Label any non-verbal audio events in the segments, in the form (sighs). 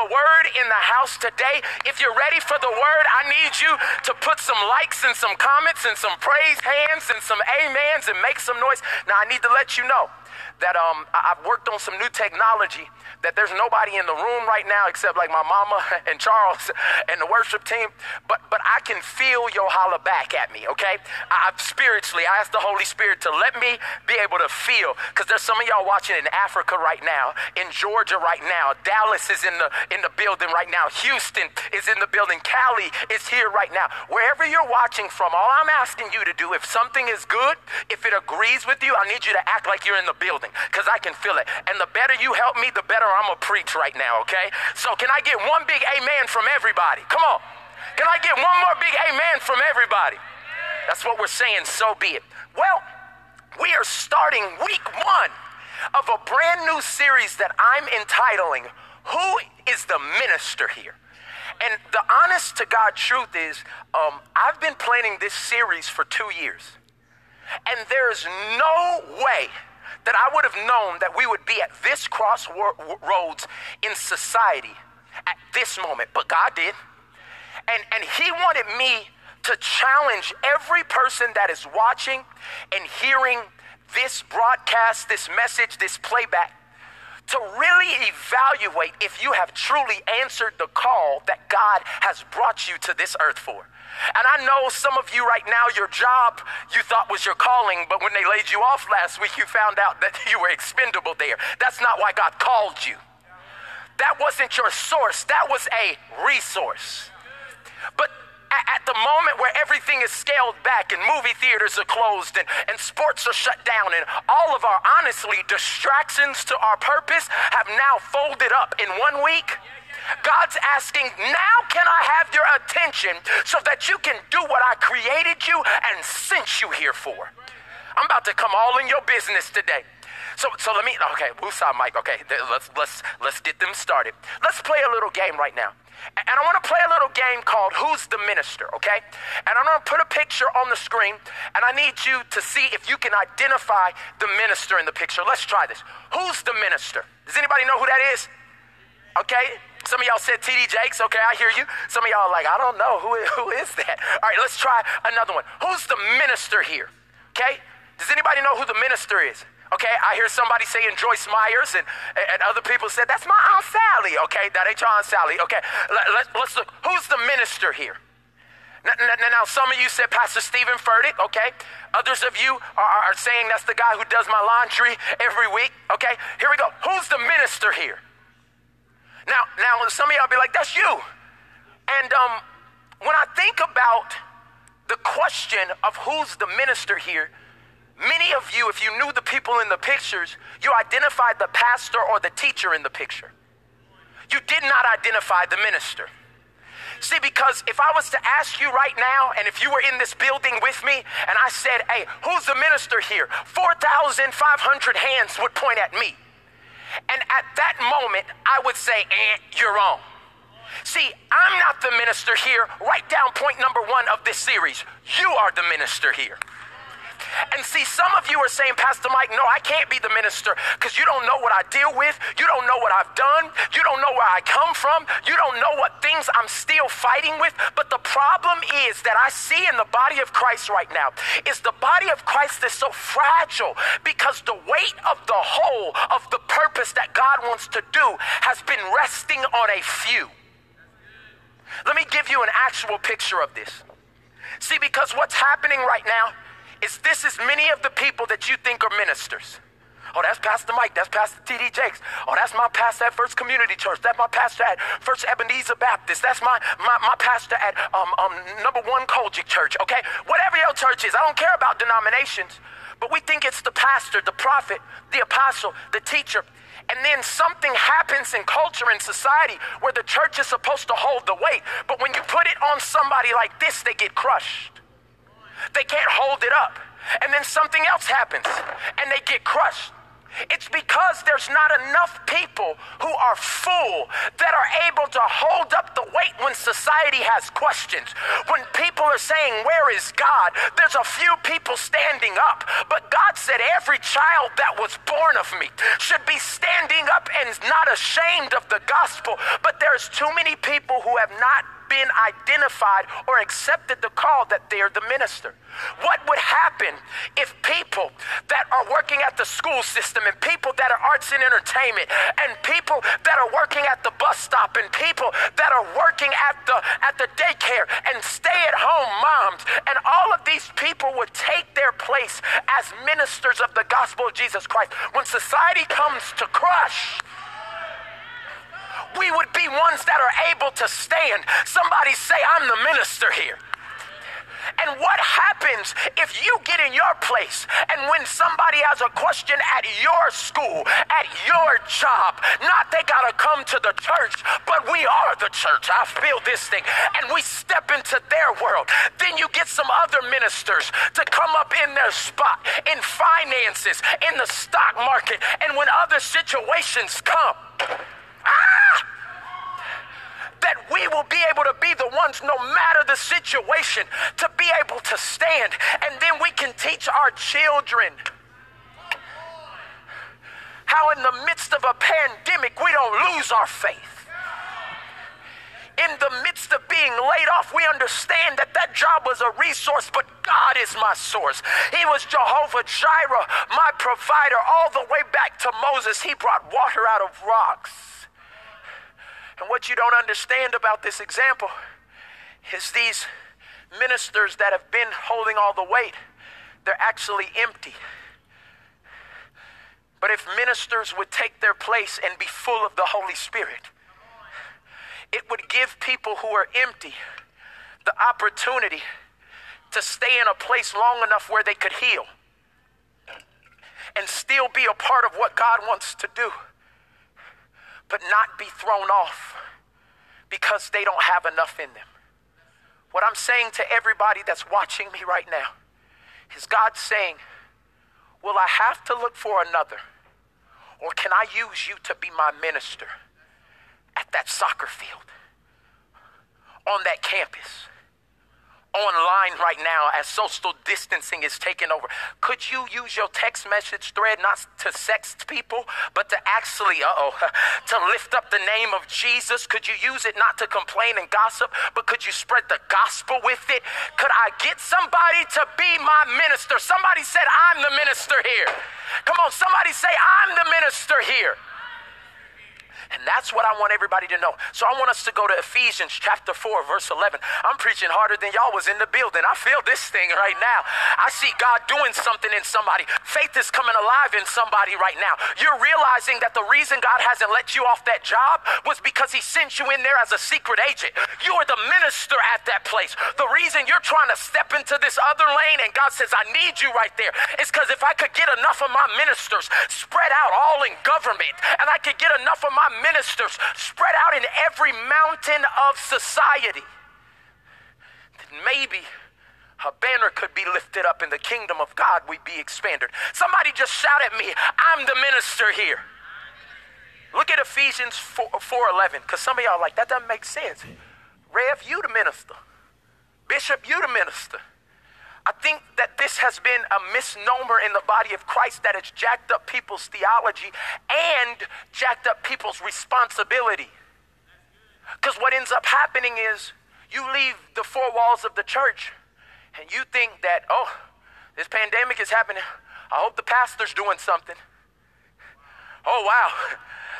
a word in the house today. If you're ready for the word, I need you to put some likes and some comments and some praise hands and some amens and make some noise. Now, I need to let you know that um, I've worked on some new technology that there's nobody in the room right now except like my mama (laughs) and Charles and the worship team, but but I can feel your holler back at me, okay? I, spiritually, I ask the Holy Spirit to let me be able to feel, because there's some of y'all watching in Africa right now, in Georgia right now, Dallas is in the in the building right now, Houston is in the building, Cali is here right now. Wherever you're watching from, all I'm asking you to do, if something is good, if it agrees with you, I need you to act like you're in the building, because I can feel it. And the better you help me, the better I'm gonna preach right now, okay? So can I get one big amen from everybody? Come on. Can I get one more big amen from everybody? That's what we're saying, so be it. Well, we are starting week one of a brand new series that I'm entitling Who is the Minister Here? And the honest to God truth is, um, I've been planning this series for two years. And there's no way that I would have known that we would be at this crossroads in society at this moment, but God did. And, and He wanted me to challenge every person that is watching and hearing this broadcast, this message, this playback, to really evaluate if you have truly answered the call that God has brought you to this earth for. And I know some of you right now, your job you thought was your calling, but when they laid you off last week, you found out that (laughs) you were expendable there. That's not why God called you. That wasn't your source, that was a resource. But at the moment where everything is scaled back and movie theaters are closed and, and sports are shut down and all of our honestly distractions to our purpose have now folded up in one week God's asking, now can I have your attention so that you can do what I created you and sent you here for? I'm about to come all in your business today. So, so let me, okay, woosah, Mike. Okay, let's, let's, let's get them started. Let's play a little game right now. And I want to play a little game called Who's the Minister, okay? And I'm going to put a picture on the screen, and I need you to see if you can identify the minister in the picture. Let's try this. Who's the minister? Does anybody know who that is? Okay, some of y'all said TD Jakes. Okay, I hear you. Some of y'all are like, I don't know. Who, who is that? All right, let's try another one. Who's the minister here? Okay? Does anybody know who the minister is? Okay, I hear somebody saying Joyce Myers, and, and other people said, That's my Aunt Sally. Okay, that ain't your Aunt Sally. Okay, let, us let, look. Who's the minister here? Now, now, now, some of you said Pastor Steven Furtick, okay? Others of you are, are saying that's the guy who does my laundry every week, okay? Here we go. Who's the minister here? Now, now some of y'all be like, that's you. And um, when I think about the question of who's the minister here, many of you, if you knew the people in the pictures, you identified the pastor or the teacher in the picture. You did not identify the minister. See, because if I was to ask you right now, and if you were in this building with me, and I said, hey, who's the minister here? 4,500 hands would point at me. And at that moment, I would say, eh, you're wrong. See, I'm not the minister here. Write down point number one of this series. You are the minister here. And see, some of you are saying, Pastor Mike, no, I can't be the minister because you don't know what I deal with. You don't know what I've done. You don't know where I come from. You don't know what things I'm still fighting with. But the problem is that I see in the body of Christ right now is the body of Christ is so fragile because the weight of the whole of the purpose that God wants to do has been resting on a few. Let me give you an actual picture of this. See, because what's happening right now is this is many of the people that you think are ministers. Oh, that's Pastor Mike. That's Pastor T.D. Jakes. Oh, that's my pastor at First Community Church. That's my pastor at First Ebenezer Baptist. That's my, my, my pastor at um, um, Number One COGIC Church, okay? Whatever your church is, I don't care about denominations, but we think it's the pastor, the prophet, the apostle, the teacher. And then something happens in culture and society where the church is supposed to hold the weight. But when you put it on somebody like this, they get crushed. They can't hold it up. And then something else happens and they get crushed. It's because there's not enough people who are full that are able to hold up the weight when society has questions. When people are saying, Where is God? There's a few people standing up. But God said, Every child that was born of me should be standing up and not ashamed of the gospel. But there's too many people who have not been identified or accepted the call that they're the minister. What would happen if people that are working at the school system and people that are arts and entertainment and people that are working at the bus stop and people that are working at the at the daycare and stay at home moms and all of these people would take their place as ministers of the gospel of Jesus Christ when society comes to crush we would be ones that are able to stand. Somebody say, I'm the minister here. And what happens if you get in your place and when somebody has a question at your school, at your job, not they got to come to the church, but we are the church. I feel this thing. And we step into their world. Then you get some other ministers to come up in their spot in finances, in the stock market, and when other situations come. Ah! That we will be able to be the no matter the situation, to be able to stand. And then we can teach our children how, in the midst of a pandemic, we don't lose our faith in the midst of being laid off, we understand that that job was a resource, but God is my source. He was Jehovah Jireh, my provider, all the way back to Moses. He brought water out of rocks. And what you don't understand about this example is these ministers that have been holding all the weight, they're actually empty. But if ministers would take their place and be full of the Holy Spirit, it would give people who are empty the opportunity to stay in a place long enough where they could heal and still be a part of what God wants to do but not be thrown off because they don't have enough in them. What I'm saying to everybody that's watching me right now is God saying, Will I have to look for another? Or can I use you to be my minister at that soccer field, on that campus? Online right now as social distancing is taking over. Could you use your text message thread not to sext people, but to actually, uh oh, (laughs) to lift up the name of Jesus? Could you use it not to complain and gossip, but could you spread the gospel with it? Could I get somebody to be my minister? Somebody said, I'm the minister here. Come on, somebody say, I'm the minister here. And that's what I want everybody to know. So I want us to go to Ephesians chapter 4, verse 11. I'm preaching harder than y'all was in the building. I feel this thing right now. I see God doing something in somebody. Faith is coming alive in somebody right now. You're realizing that the reason God hasn't let you off that job was because He sent you in there as a secret agent. You are the minister at that place. The reason you're trying to step into this other lane and God says, I need you right there is because if I could get enough of my ministers spread out all in government and I could get enough of my ministers spread out in every mountain of society, then maybe a banner could be lifted up in the kingdom of God, we'd be expanded. Somebody just shout at me, I'm the minister here. Look at Ephesians 4, 4.11, because some of y'all like, that doesn't make sense. Rev, you the minister. Bishop, you the minister. I think that this has been a misnomer in the body of Christ that has jacked up people's theology and jacked up people's responsibility. Because what ends up happening is you leave the four walls of the church and you think that, oh, this pandemic is happening. I hope the pastor's doing something. Oh, wow,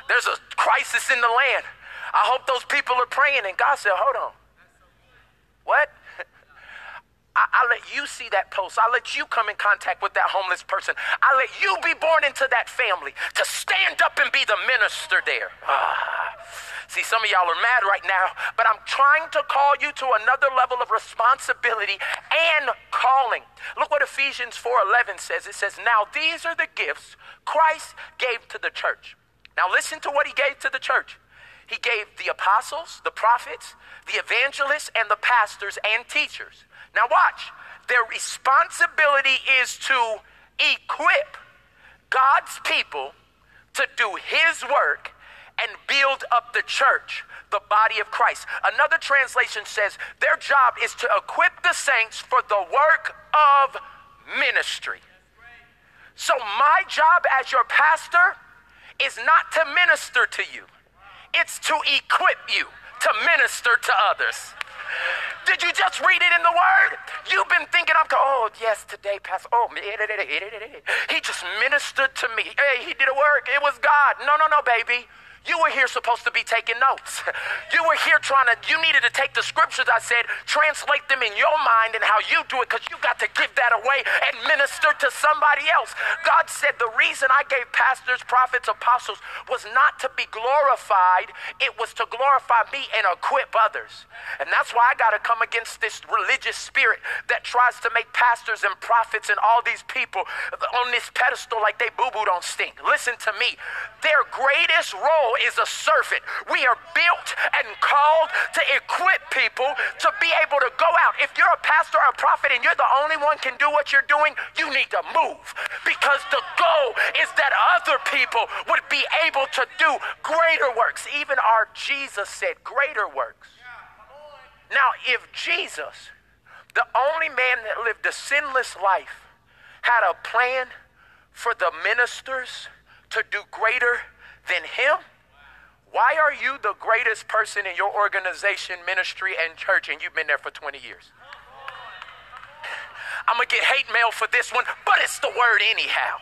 there's a crisis in the land. I hope those people are praying. And God said, hold on. What? I, I, let you see that post. I let you come in contact with that homeless person. I let you be born into that family to stand up and be the minister there. Ah. See, some of y'all are mad right now, but I'm trying to call you to another level of responsibility and calling. Look what Ephesians 4:11 says. It says, "Now these are the gifts Christ gave to the church." Now listen to what he gave to the church. He gave the apostles, the prophets, the evangelists, and the pastors and teachers. Now, watch. Their responsibility is to equip God's people to do his work and build up the church, the body of Christ. Another translation says their job is to equip the saints for the work of ministry. So, my job as your pastor is not to minister to you, it's to equip you to minister to others. Did you just read it in the word? You've been thinking, I'm oh, yes, today, Pastor. Oh, he just ministered to me. Hey, he did a work. It was God. No, no, no, baby. You were here supposed to be taking notes. (laughs) You were here trying to, you needed to take the scriptures I said, translate them in your mind and how you do it, because you got to give that away and minister to somebody else. God said the reason I gave pastors, prophets, apostles was not to be glorified, it was to glorify me and equip others. And that's why I got to come against this religious spirit that tries to make pastors and prophets and all these people on this pedestal like they boo boo don't stink. Listen to me. Their greatest role is a servant. We are built and called to equip people to be able to go out. If you're a pastor or a prophet and you're the only one can do what you're doing, you need to move because the goal is that other people would be able to do greater works. Even our Jesus said greater works. Now, if Jesus, the only man that lived a sinless life, had a plan for the ministers to do greater than him, why are you the greatest person in your organization, ministry, and church, and you've been there for 20 years? I'm gonna get hate mail for this one, but it's the word anyhow.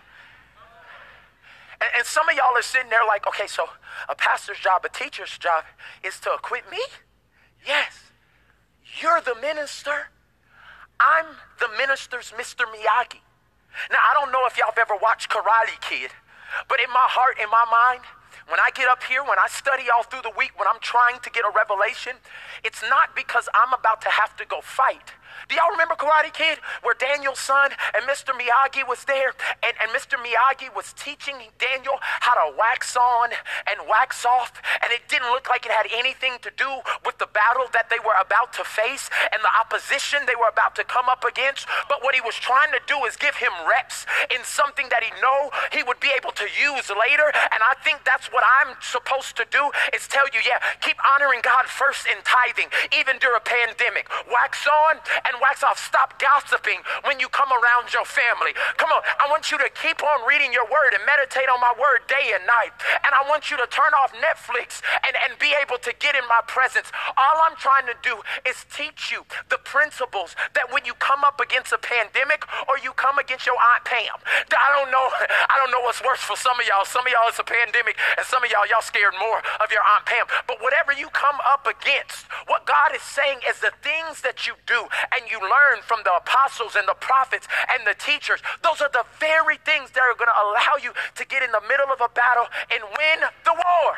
And, and some of y'all are sitting there like, okay, so a pastor's job, a teacher's job is to equip me? Yes. You're the minister. I'm the minister's Mr. Miyagi. Now, I don't know if y'all have ever watched Karate Kid, but in my heart, in my mind, when I get up here, when I study all through the week, when I'm trying to get a revelation, it's not because I'm about to have to go fight. Do y'all remember Karate Kid where Daniel-san and Mr. Miyagi was there and, and Mr. Miyagi was teaching Daniel how to wax on and wax off and it didn't look like it had anything to do with the battle that they were about to face and the opposition they were about to come up against. But what he was trying to do is give him reps in something that he know he would be able to use later. And I think that's what I'm supposed to do is tell you, yeah, keep honoring God first in tithing, even during a pandemic. Wax on and wax off. Stop gossiping when you come around your family. Come on, I want you to keep on reading your word and meditate on my word day and night. And I want you to turn off Netflix and, and be able to get in my presence. All I'm trying to do is teach you the principles that when you come up against a pandemic or you come against your Aunt Pam, I don't know, (laughs) I don't know what's worse for some of y'all. Some of y'all it's a pandemic, and some of y'all, y'all scared more of your Aunt Pam. But whatever you come up against, what God is saying is the things that you do and you learn from the apostles and the prophets and the teachers, those are the very things that are going to allow you to get in the middle of a battle and win the war.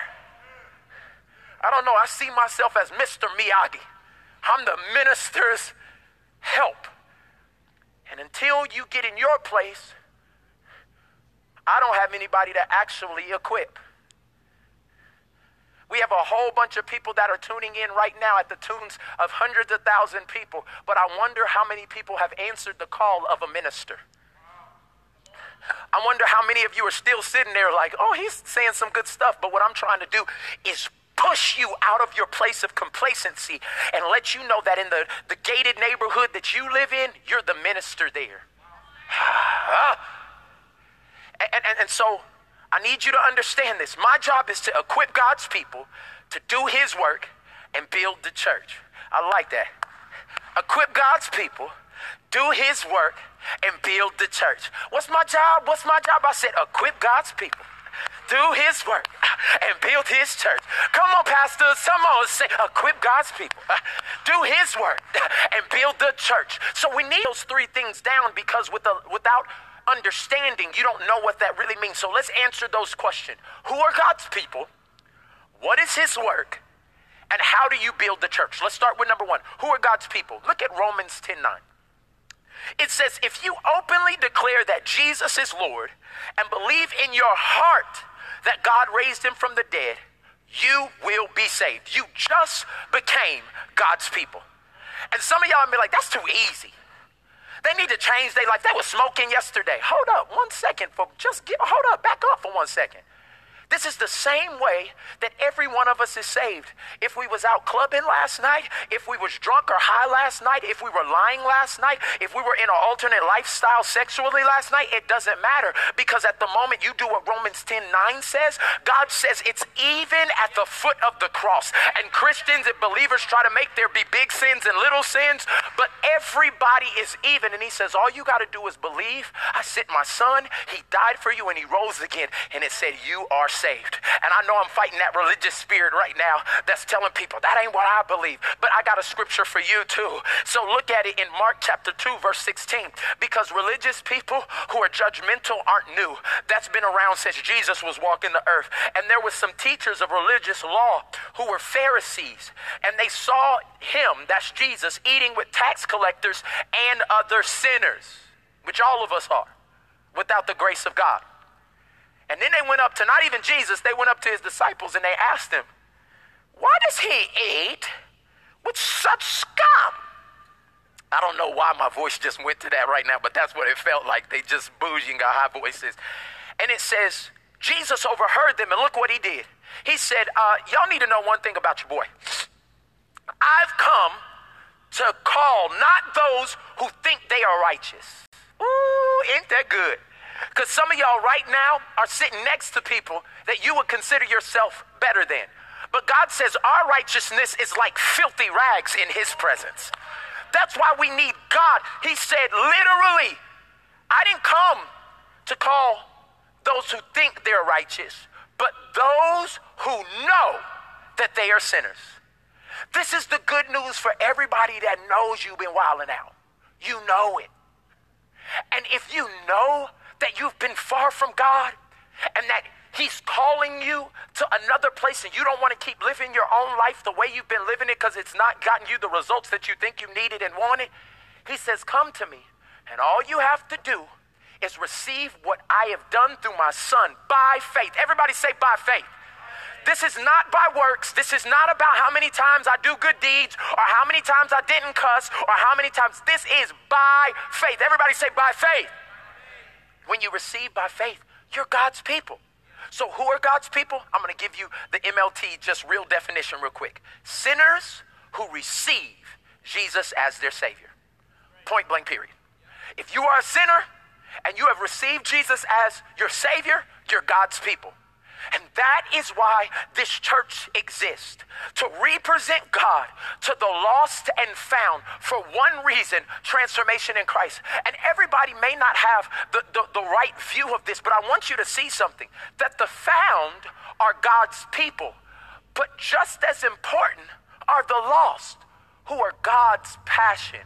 I don't know, I see myself as Mr. Miyagi. I'm the minister's help. And until you get in your place, I don't have anybody to actually equip. We have a whole bunch of people that are tuning in right now at the tunes of hundreds of thousand people, but I wonder how many people have answered the call of a minister. I wonder how many of you are still sitting there like, oh, he's saying some good stuff, but what I'm trying to do is push you out of your place of complacency and let you know that in the, the gated neighborhood that you live in, you're the minister there. (sighs) Ah. and, and, and so I need you to understand this. My job is to equip God's people to do His work and build the church. I like that. Equip God's people, do His work, and build the church. What's my job? What's my job? I said, equip God's people. Do his work (laughs) and build his church. Come on, pastors. Come on, say, equip God's people. (laughs) Do his work (laughs) and build the church. So we need those three things down because with the, without understanding, you don't know what that really means. So let's answer those questions. Who are God's people? What is his work? And how do you build the church? Let's start with number one. Who are God's people? Look at Romans 10 9. It says, if you openly declare that Jesus is Lord and believe in your heart that God raised him from the dead, you will be saved. You just became God's people. And some of y'all may be like, that's too easy. They need to change their life. They were smoking yesterday. Hold up one second for just get, hold up, back up for one second. This is the same way that every one of us is saved. If we was out clubbing last night, if we was drunk or high last night, if we were lying last night, if we were in an alternate lifestyle sexually last night, it doesn't matter because at the moment you do what Romans 10 9 says, God says it's even at the foot of the cross. And Christians and believers try to make there be big sins and little sins, but everybody is even. And He says, All you got to do is believe. I sent my son, He died for you, and He rose again. And it said, You are saved. And I know I'm fighting that religious spirit right now that's telling people that ain't what I believe. But I got a scripture for you too. So look at it in Mark chapter 2, verse 16. Because religious people who are judgmental aren't new. That's been around since Jesus was walking the earth. And there was some teachers of religious law who were Pharisees. And they saw him, that's Jesus, eating with tax collectors and other sinners, which all of us are, without the grace of God. And then they went up to not even Jesus, they went up to his disciples and they asked him, Why does he eat with such scum? I don't know why my voice just went to that right now, but that's what it felt like. They just bougie and got high voices. And it says, Jesus overheard them, and look what he did. He said, uh, Y'all need to know one thing about your boy. I've come to call not those who think they are righteous. Ooh, ain't that good? Because some of y'all right now are sitting next to people that you would consider yourself better than. But God says our righteousness is like filthy rags in His presence. That's why we need God. He said, literally, I didn't come to call those who think they're righteous, but those who know that they are sinners. This is the good news for everybody that knows you've been wilding out. You know it. And if you know that you've been far from God and that He's calling you to another place and you don't want to keep living your own life the way you've been living it because it's not gotten you the results that you think you needed and wanted. He says, Come to me. And all you have to do is receive what I have done through my son by faith. Everybody say, by faith. This is not by works. This is not about how many times I do good deeds or how many times I didn't cuss or how many times. This is by faith. Everybody say, by faith. When you receive by faith, you're God's people. So, who are God's people? I'm going to give you the MLT, just real definition, real quick. Sinners who receive Jesus as their Savior. Point blank, period. If you are a sinner and you have received Jesus as your Savior, you're God's people. And that is why this church exists to represent God to the lost and found for one reason transformation in Christ. And everybody may not have the, the, the, right view of this, but I want you to see something that the found are God's people, but just as important are the lost who are God's passion.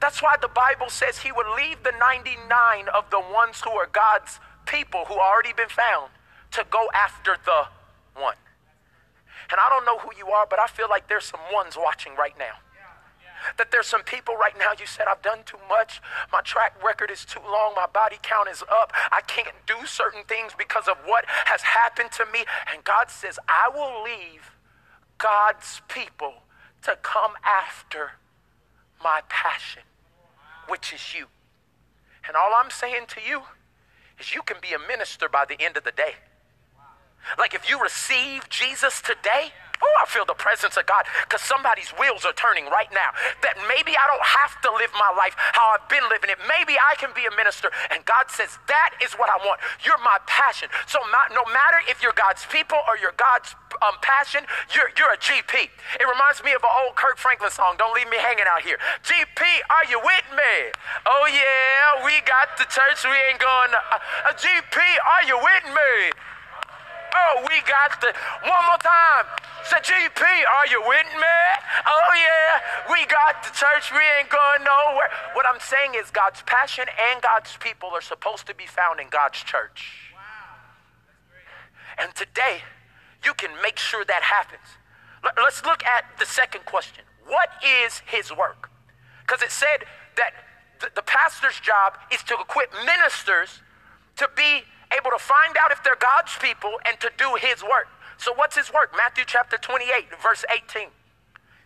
That's why the Bible says he would leave the 99 of the ones who are God's people who already been found to go after the one. And I don't know who you are, but I feel like there's some ones watching right now. That there's some people right now, you said, I've done too much. My track record is too long. My body count is up. I can't do certain things because of what has happened to me. And God says, I will leave God's people to come after my passion, which is you. And all I'm saying to you is you can be a minister by the end of the day. Like if you receive Jesus today, oh, I feel the presence of God because somebody's wheels are turning right now. That maybe I don't have to live my life how I've been living it. Maybe I can be a minister. And God says, that is what I want. You're my passion. So no matter if you're God's people or you're God's um, passion, you're, you're a GP. It reminds me of an old Kirk Franklin song, Don't Leave Me Hanging Out Here. GP, are you with me? Oh, yeah, we got the church. We ain't going. Uh, uh, GP, are you with me? Oh, we got the one more time. GP, are you with me? Oh, yeah, we got the church. We ain't going nowhere. What I'm saying is, God's passion and God's people are supposed to be found in God's church. And today, you can make sure that happens. Let's look at the second question What is his work? Because it said that the, the pastor's job is to equip ministers to be able to find out if they're God's people and to do his work. So, what's his work? Matthew chapter 28, verse 18.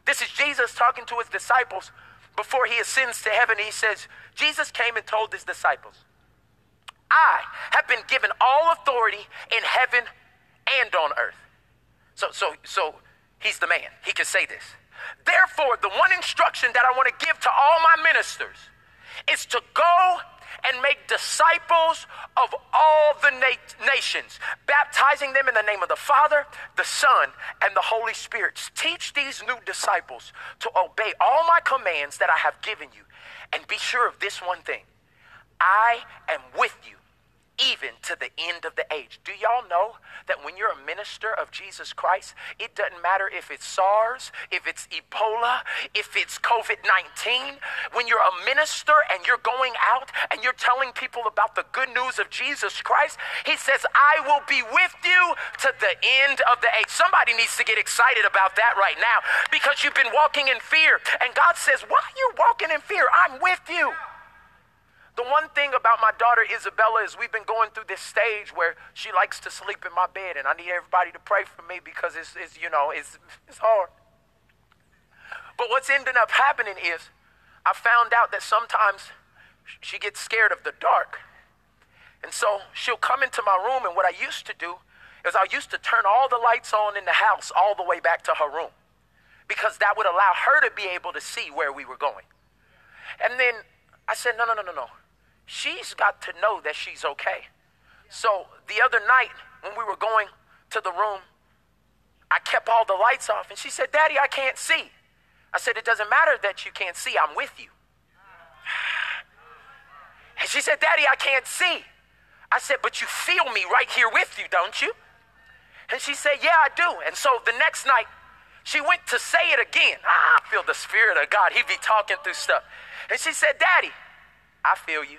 This is Jesus talking to his disciples before he ascends to heaven, he says, Jesus came and told his disciples, I have been given all authority in heaven and on earth. So, so, so he's the man. He can say this. Therefore, the one instruction that I want to give to all my ministers is to go and make disciples of all the na- nations, baptizing them in the name of the Father, the Son, and the Holy Spirit. Teach these new disciples to obey all my commands that I have given you. And be sure of this one thing I am with you even to the end of the age. Do y'all know that when you're a minister of Jesus Christ, it doesn't matter if it's SARS, if it's Ebola, if it's COVID 19, when you're a minister and you're going out and you're telling people about the good news of Jesus Christ, He says, I will be with you to the end of the age. Somebody needs to get excited about that right now because you've been walking in fear. And God says, Why are you walking in fear? I'm with you. The one thing about my daughter Isabella is we've been going through this stage where she likes to sleep in my bed, and I need everybody to pray for me because it's, it's you know, it's, it's hard. But what's ended up happening is I found out that sometimes she gets scared of the dark. And so she'll come into my room, and what I used to do is I used to turn all the lights on in the house all the way back to her room because that would allow her to be able to see where we were going. And then I said, no, no, no, no, no she's got to know that she's okay. So the other night when we were going to the room, I kept all the lights off and she said, Daddy, I can't see. I said, It doesn't matter that you can't see, I'm with you. (sighs) And she said, Daddy, I can't see. I said, But you feel me right here with you, don't you? And she said, Yeah, I do. And so the next night, she went to say it again. Ah, I feel the Spirit of God. He'd be talking through stuff. And she said, Daddy, I feel you.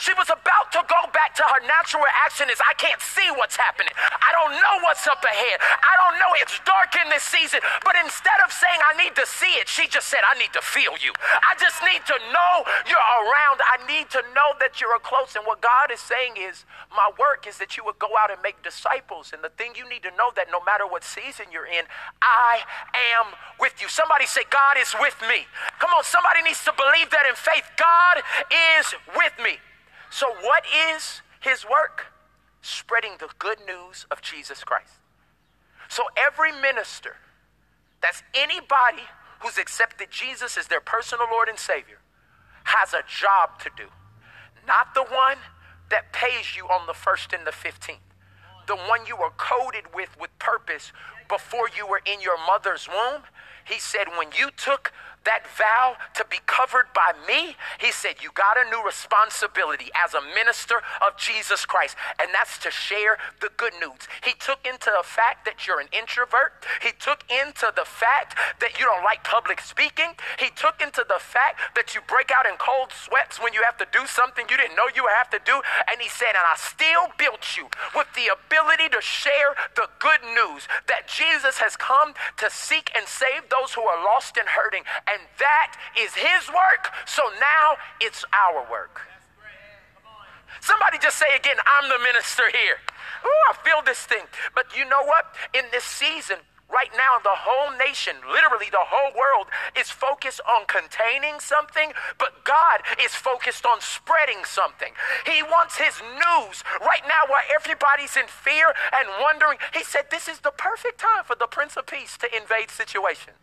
She was about to go back to her natural reaction is I can't see what's happening. I don't know what's up ahead. I don't know. It's dark in this season. But instead of saying I need to see it, she just said I need to feel you. I just need to know you're around. I need to know that you're close. And what God is saying is my work is that you would go out and make disciples. And the thing you need to know that no matter what season you're in, I am with you. Somebody say God is with me. Come on, somebody needs to believe that in faith. God is with me. So, what is his work? Spreading the good news of Jesus Christ. So, every minister that's anybody who's accepted Jesus as their personal Lord and Savior has a job to do. Not the one that pays you on the first and the 15th, the one you were coded with with purpose before you were in your mother's womb. He said, when you took that vow to be covered by me, he said, You got a new responsibility as a minister of Jesus Christ, and that's to share the good news. He took into the fact that you're an introvert, he took into the fact that you don't like public speaking, he took into the fact that you break out in cold sweats when you have to do something you didn't know you have to do, and he said, And I still built you with the ability to share the good news that Jesus has come to seek and save those who are lost and hurting and that is his work. So now it's our work. Somebody just say again, I'm the minister here. Ooh, I feel this thing. But you know what? In this season, right now, the whole nation, literally the whole world, is focused on containing something, but God is focused on spreading something. He wants His news right now, while everybody's in fear and wondering. He said, This is the perfect time for the Prince of Peace to invade situations.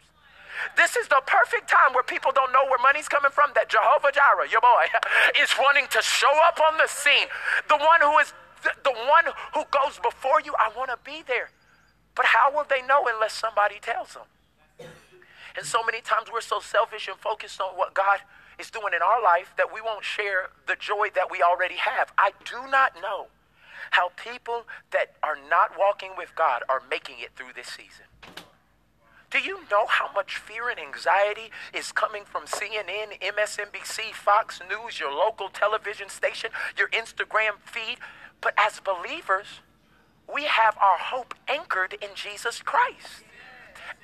This is the perfect time where people don't know where money's coming from. That Jehovah Jireh, your boy, (laughs) is wanting to show up on the scene. The one who is the, the one who goes before you, I want to be there. But how will they know unless somebody tells them? And so many times we're so selfish and focused on what God is doing in our life that we won't share the joy that we already have. I do not know how people that are not walking with God are making it through this season. Do you know how much fear and anxiety is coming from CNN, MSNBC, Fox News, your local television station, your Instagram feed? But as believers, we have our hope anchored in Jesus Christ.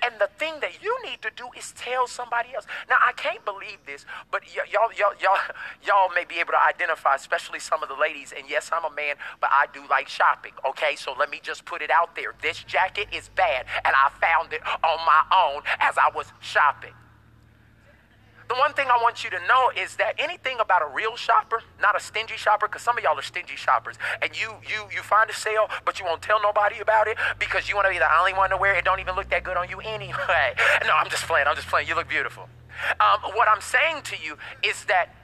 And the thing that you need to do is tell somebody else. Now, I can't believe this, but y- y'all, y'all, y'all, (laughs) y'all may be able to identify, especially some of the ladies. And yes, I'm a man, but I do like shopping. Okay, so let me just put it out there. This jacket is bad, and I found it on my own as I was shopping. The one thing I want you to know is that anything about a real shopper, not a stingy shopper, because some of y'all are stingy shoppers, and you you you find a sale, but you won't tell nobody about it because you want to be the only one to wear it. Don't even look that good on you anyway. (laughs) No, I'm just playing. I'm just playing. You look beautiful. Um, what I'm saying to you is that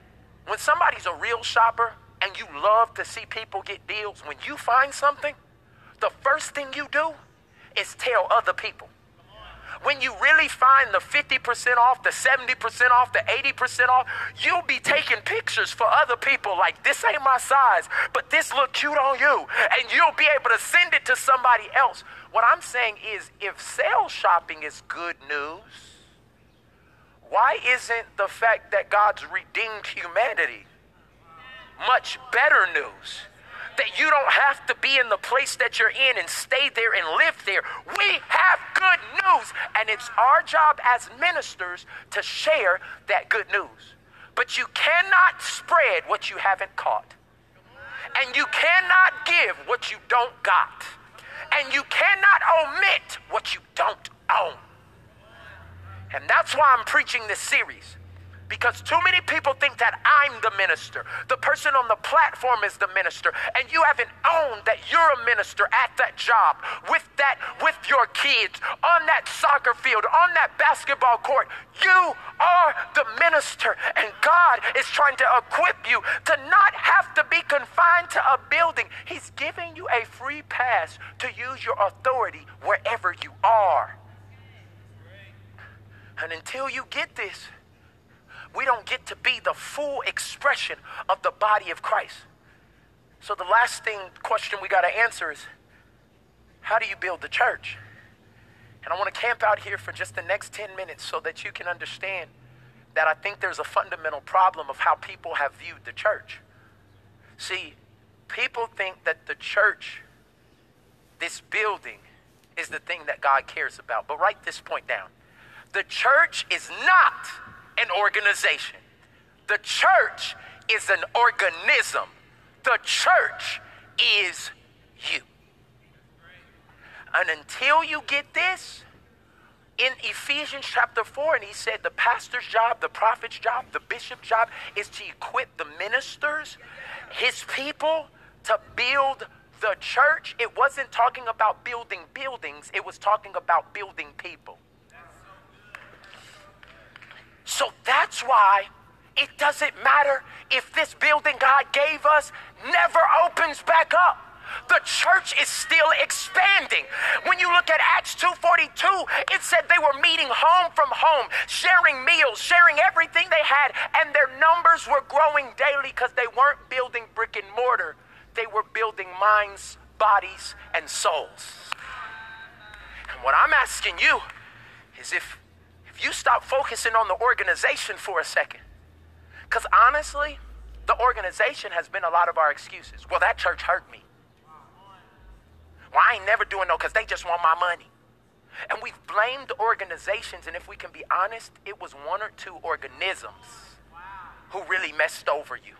when somebody's a real shopper and you love to see people get deals, when you find something, the first thing you do is tell other people when you really find the 50% off, the 70% off, the 80% off, you'll be taking pictures for other people like this ain't my size, but this look cute on you. And you'll be able to send it to somebody else. What I'm saying is if sales shopping is good news, why isn't the fact that God's redeemed humanity much better news? That you don't have to be in the place that you're in and stay there and live there. We have good news, and it's our job as ministers to share that good news. But you cannot spread what you haven't caught, and you cannot give what you don't got, and you cannot omit what you don't own. And that's why I'm preaching this series because too many people think that I'm the minister. The person on the platform is the minister. And you haven't owned that you're a minister at that job, with that, with your kids, on that soccer field, on that basketball court. You are the minister. And God is trying to equip you to not have to be confined to a building. He's giving you a free pass to use your authority wherever you are. And until you get this, we don't get to be the full expression of the body of Christ. So the last thing question we got to answer is how do you build the church? And I want to camp out here for just the next 10 minutes so that you can understand that I think there's a fundamental problem of how people have viewed the church. See, people think that the church, this building, is the thing that God cares about. But write this point down. The church is not an organization. The church is an organism. The church is you. And until you get this, in Ephesians chapter 4, and he said the pastor's job, the prophet's job, the bishop's job is to equip the ministers, his people, to build the church. It wasn't talking about building buildings, it was talking about building people. So that's why it doesn't matter if this building God gave us never opens back up. The church is still expanding. When you look at Acts 2:42, it said they were meeting home from home, sharing meals, sharing everything they had, and their numbers were growing daily because they weren't building brick and mortar. They were building minds, bodies, and souls. And what I'm asking you is if you stop focusing on the organization for a second. Because honestly, the organization has been a lot of our excuses. Well, that church hurt me. Well, I ain't never doing no because they just want my money. And we've blamed organizations, and if we can be honest, it was one or two organisms who really messed over you.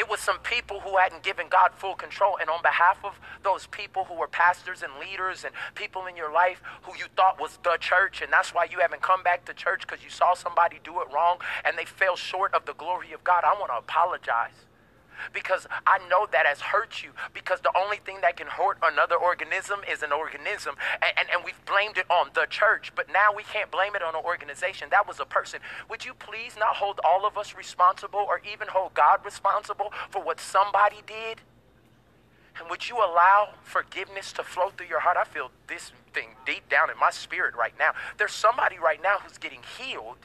It was some people who hadn't given God full control. And on behalf of those people who were pastors and leaders and people in your life who you thought was the church, and that's why you haven't come back to church because you saw somebody do it wrong and they fell short of the glory of God, I want to apologize because I know that has hurt you because the only thing that can hurt another organism is an organism. And, and, and, we've blamed it on the church, but now we can't blame it on an organization. That was a person. Would you please not hold all of us responsible or even hold God responsible for what somebody did? And would you allow forgiveness to flow through your heart? I feel this thing deep down in my spirit right now. There's somebody right now who's getting healed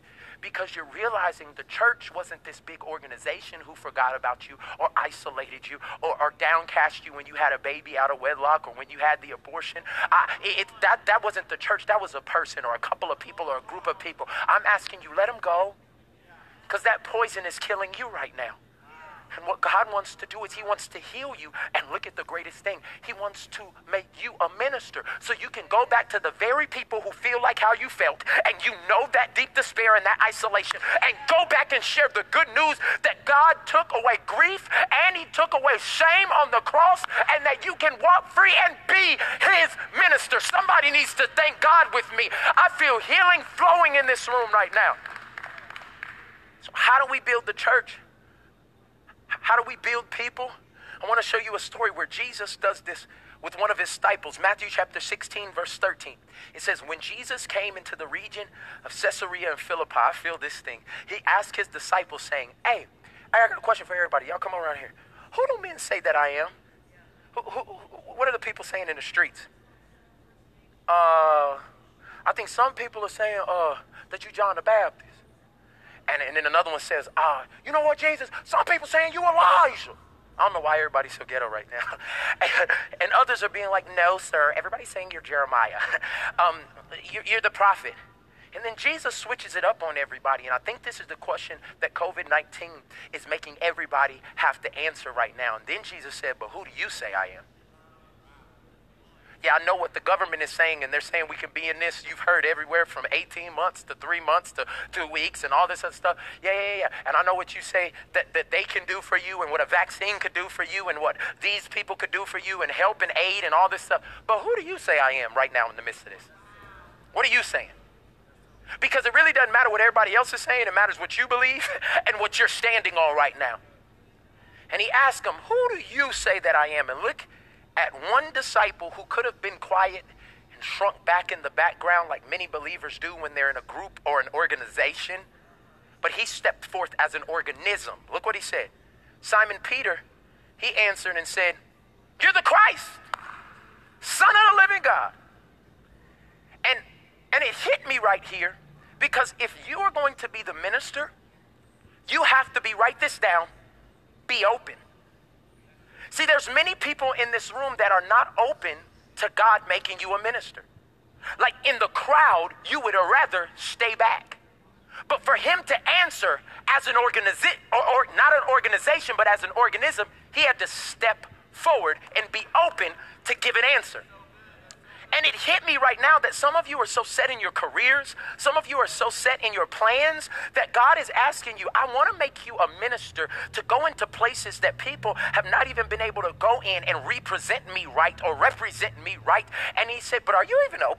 because you're realizing the church wasn't this big organization who forgot about you or isolated you or, or downcast you when you had a baby out of wedlock or when you had the abortion. I, it, that, that wasn't the church. That was a person or a couple of people or a group of people. I'm asking you, let them go because that poison is killing you right now. And what God wants to do is He wants to heal you. And look at the greatest thing He wants to make you a minister so you can go back to the very people who feel like how you felt and you know that deep despair and that isolation and go back and share the good news that God took away grief and He took away shame on the cross and that you can walk free and be His minister. Somebody needs to thank God with me. I feel healing flowing in this room right now. So, how do we build the church? How do we build people? I want to show you a story where Jesus does this with one of his disciples. Matthew chapter 16, verse 13. It says, When Jesus came into the region of Caesarea and Philippi, I feel this thing. He asked his disciples, saying, Hey, I got a question for everybody. Y'all come around here. Who do men say that I am? Who, who, what are the people saying in the streets? Uh, I think some people are saying uh, that you John the Baptist. And, and then another one says, ah, you know what, Jesus? Some people saying you Elijah. I don't know why everybody's so ghetto right now. (laughs) and others are being like, no, sir. Everybody's saying you're Jeremiah. (laughs) um, you're, you're the prophet. And then Jesus switches it up on everybody. And I think this is the question that COVID 19 is making everybody have to answer right now. And then Jesus said, But who do you say I am? Yeah, I know what the government is saying, and they're saying we can be in this. You've heard everywhere from 18 months to three months to two weeks and all this other stuff. Yeah, yeah, yeah. And I know what you say that, that they can do for you and what a vaccine could do for you and what these people could do for you and help and aid and all this stuff. But who do you say I am right now in the midst of this? What are you saying? Because it really doesn't matter what everybody else is saying, it matters what you believe (laughs) and what you're standing on right now. And he asked him, Who do you say that I am? And look at one disciple who could have been quiet and shrunk back in the background like many believers do when they're in a group or an organization. But he stepped forth as an organism. Look what he said. Simon Peter, he answered and said, You're the Christ, Son of the living God. And and it hit me right here because if you are going to be the minister, you have to be, write this down, be open. See, there's many people in this room that are not open to God making you a minister. Like in the crowd, you would rather stay back. But for him to answer as an organization, or, or not an organization, but as an organism, he had to step forward and be open to give an answer. And it hit me right now that some of you are so set in your careers, some of you are so set in your plans that God is asking you, I want to make you a minister to go into places that people have not even been able to go in and represent me right or represent me right. And He said, But are you even open